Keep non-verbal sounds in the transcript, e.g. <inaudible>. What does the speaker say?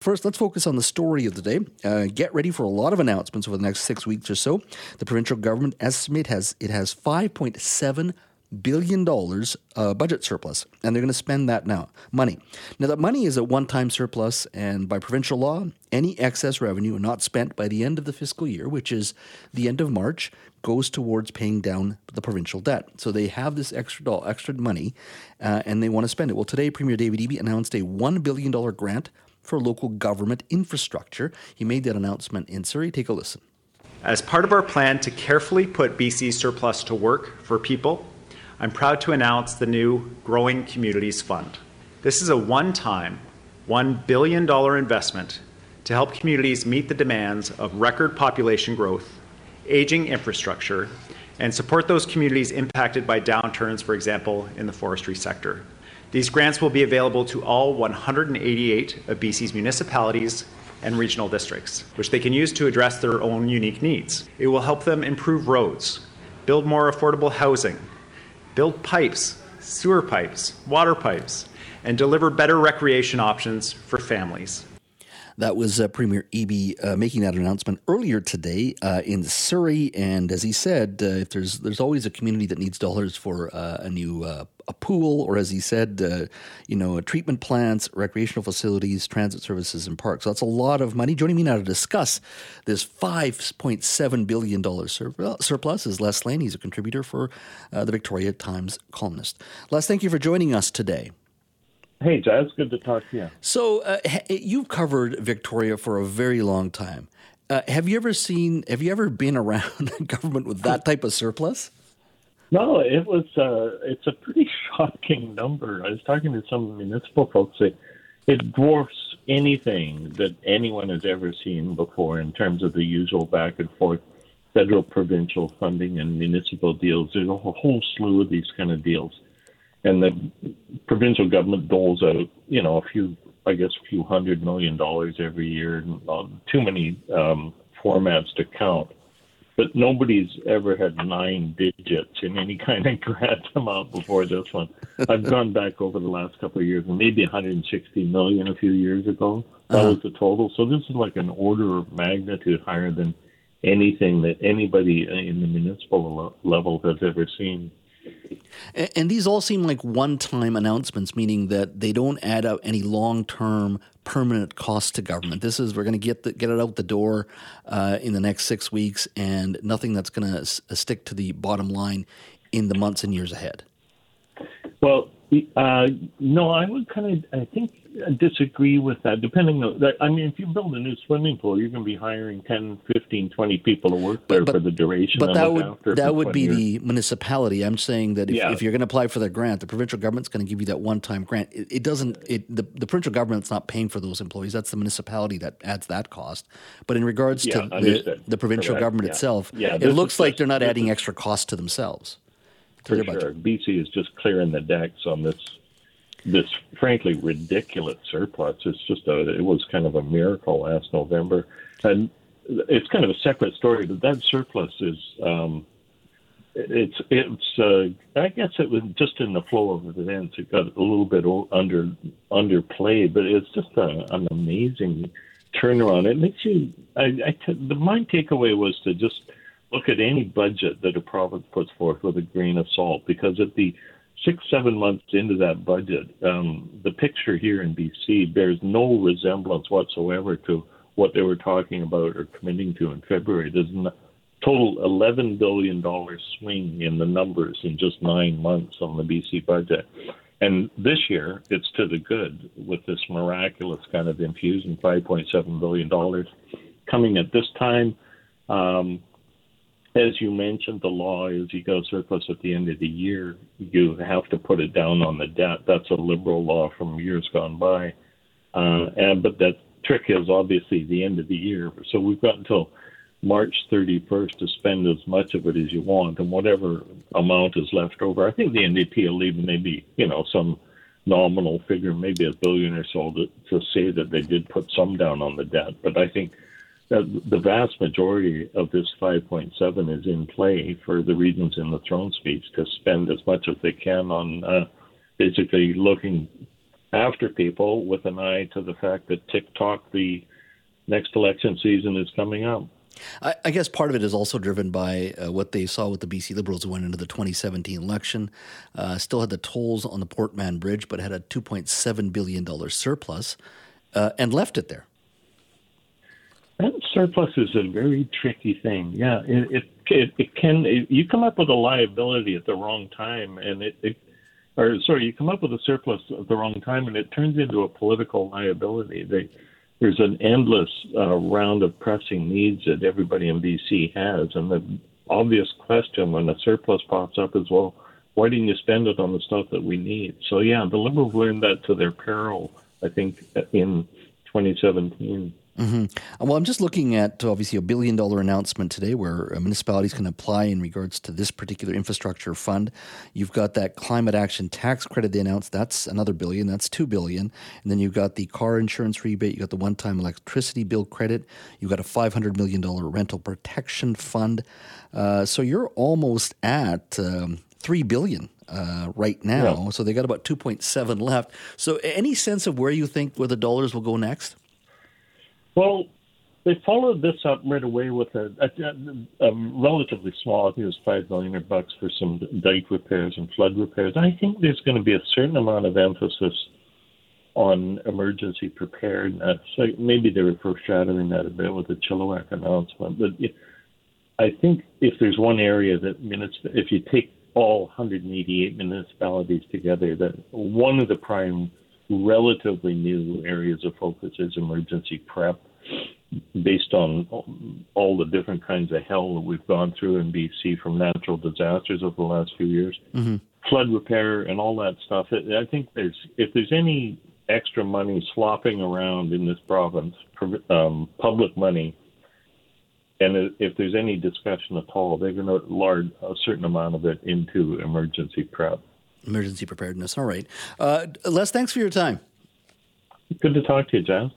First, let's focus on the story of the day. Uh, get ready for a lot of announcements over the next six weeks or so. The provincial government estimate has it has five point seven billion dollars uh, budget surplus, and they're going to spend that now money. Now that money is a one-time surplus, and by provincial law, any excess revenue not spent by the end of the fiscal year, which is the end of March, goes towards paying down the provincial debt. So they have this extra extra money, uh, and they want to spend it. Well, today Premier David Eby announced a one billion dollar grant for local government infrastructure. He made that announcement in Surrey. Take a listen. As part of our plan to carefully put BC's surplus to work for people, I'm proud to announce the new Growing Communities Fund. This is a one time, $1 billion investment to help communities meet the demands of record population growth, aging infrastructure, and support those communities impacted by downturns, for example, in the forestry sector. These grants will be available to all 188 of BC's municipalities and regional districts, which they can use to address their own unique needs. It will help them improve roads, build more affordable housing, build pipes, sewer pipes, water pipes, and deliver better recreation options for families. That was uh, Premier Eby uh, making that announcement earlier today uh, in Surrey. And as he said, uh, if there's there's always a community that needs dollars for uh, a new uh, a pool, or as he said, you know, treatment plants, recreational facilities, transit services, and parks. So that's a lot of money. Joining me now to discuss this five point seven billion dollar surplus is Les Leyne. He's a contributor for the Victoria Times Colonist. Les, thank you for joining us today. Hey, Jazz, good to talk to you. So, uh, you've covered Victoria for a very long time. Uh, have you ever seen? Have you ever been around <laughs> government with that type of surplus? No, it was. Uh, it's a pretty <laughs> shocking number. I was talking to some municipal folks. It, it dwarfs anything that anyone has ever seen before in terms of the usual back and forth federal provincial funding and municipal deals. There's a whole slew of these kind of deals and the provincial government doles out, you know, a few, I guess, a few hundred million dollars every year. Uh, too many um, formats to count. But nobody's ever had nine digits in any <laughs> kind of grant amount before this one. I've gone back over the last couple of years, and maybe 160 million a few years ago. That uh-huh. was the total. So this is like an order of magnitude higher than anything that anybody in the municipal level has ever seen. And these all seem like one time announcements, meaning that they don't add up any long term permanent cost to government. This is, we're going to get, get it out the door uh, in the next six weeks and nothing that's going to s- stick to the bottom line in the months and years ahead. Well, uh, no, I would kind of, I think disagree with that. Depending on, I mean, if you build a new swimming pool, you're going to be hiring 10, 15, 20 people to work there but, for the duration. But that would that would be years. the municipality. I'm saying that if, yeah. if you're going to apply for the grant, the provincial government's going to give you that one time grant. It, it, doesn't. It the, the provincial government's not paying for those employees. That's the municipality that adds that cost. But in regards yeah, to the, the, provincial Correct. government yeah. itself, it looks like they're not adding extra cost to themselves. For sure, BC is just clearing the decks on this this frankly ridiculous surplus. It's just a, it was kind of a miracle last November, and it's kind of a separate story. But that surplus is, um, it's it's. Uh, I guess it was just in the flow of events. It got a little bit under underplayed, but it's just a, an amazing turnaround. It makes you. I, I t- the my takeaway was to just look at any budget that a province puts forth with a grain of salt, because at the six, seven months into that budget, um, the picture here in BC bears no resemblance whatsoever to what they were talking about or committing to in February. There's a total $11 billion swing in the numbers in just nine months on the BC budget. And this year, it's to the good with this miraculous kind of infusion, $5.7 billion coming at this time. Um, as you mentioned, the law is you go surplus at the end of the year, you have to put it down on the debt. That's a liberal law from years gone by. Uh, and but that trick is obviously the end of the year. So we've got until March 31st to spend as much of it as you want, and whatever amount is left over. I think the NDP will leave maybe you know some nominal figure, maybe a billion or so, to, to say that they did put some down on the debt. But I think the vast majority of this 5.7 is in play for the regions in the throne speech to spend as much as they can on uh, basically looking after people with an eye to the fact that TikTok, the next election season, is coming up. I, I guess part of it is also driven by uh, what they saw with the BC Liberals who went into the 2017 election. Uh, still had the tolls on the Port Mann Bridge, but had a $2.7 billion surplus uh, and left it there. That surplus is a very tricky thing. Yeah, it it, it, it can it, you come up with a liability at the wrong time, and it, it or sorry, you come up with a surplus at the wrong time, and it turns into a political liability. They, there's an endless uh, round of pressing needs that everybody in BC has, and the obvious question when a surplus pops up is, well, why didn't you spend it on the stuff that we need? So yeah, the Liberals learned that to their peril. I think in 2017. Mm-hmm. Well, I'm just looking at obviously a billion dollar announcement today where uh, municipalities can apply in regards to this particular infrastructure fund. You've got that climate action tax credit they announced. That's another billion. That's two billion. And then you've got the car insurance rebate. You've got the one time electricity bill credit. You've got a $500 million rental protection fund. Uh, so you're almost at um, three billion uh, right now. Yeah. So they got about two point seven left. So any sense of where you think where the dollars will go next? Well, they followed this up right away with a, a, a, relatively small, I think it was five million bucks for some dike repairs and flood repairs. I think there's going to be a certain amount of emphasis on emergency preparedness. So maybe they were foreshadowing that a bit with the Chilliwack announcement. But I think if there's one area that, I if you take all 188 municipalities together, that one of the prime relatively new areas of focus is emergency prep based on all the different kinds of hell that we've gone through in BC from natural disasters over the last few years, mm-hmm. flood repair and all that stuff. I think there's if there's any extra money slopping around in this province, um, public money, and if there's any discussion at all, they're going to lard a certain amount of it into emergency prep. Emergency preparedness. All right. Uh, Les, thanks for your time. Good to talk to you, John.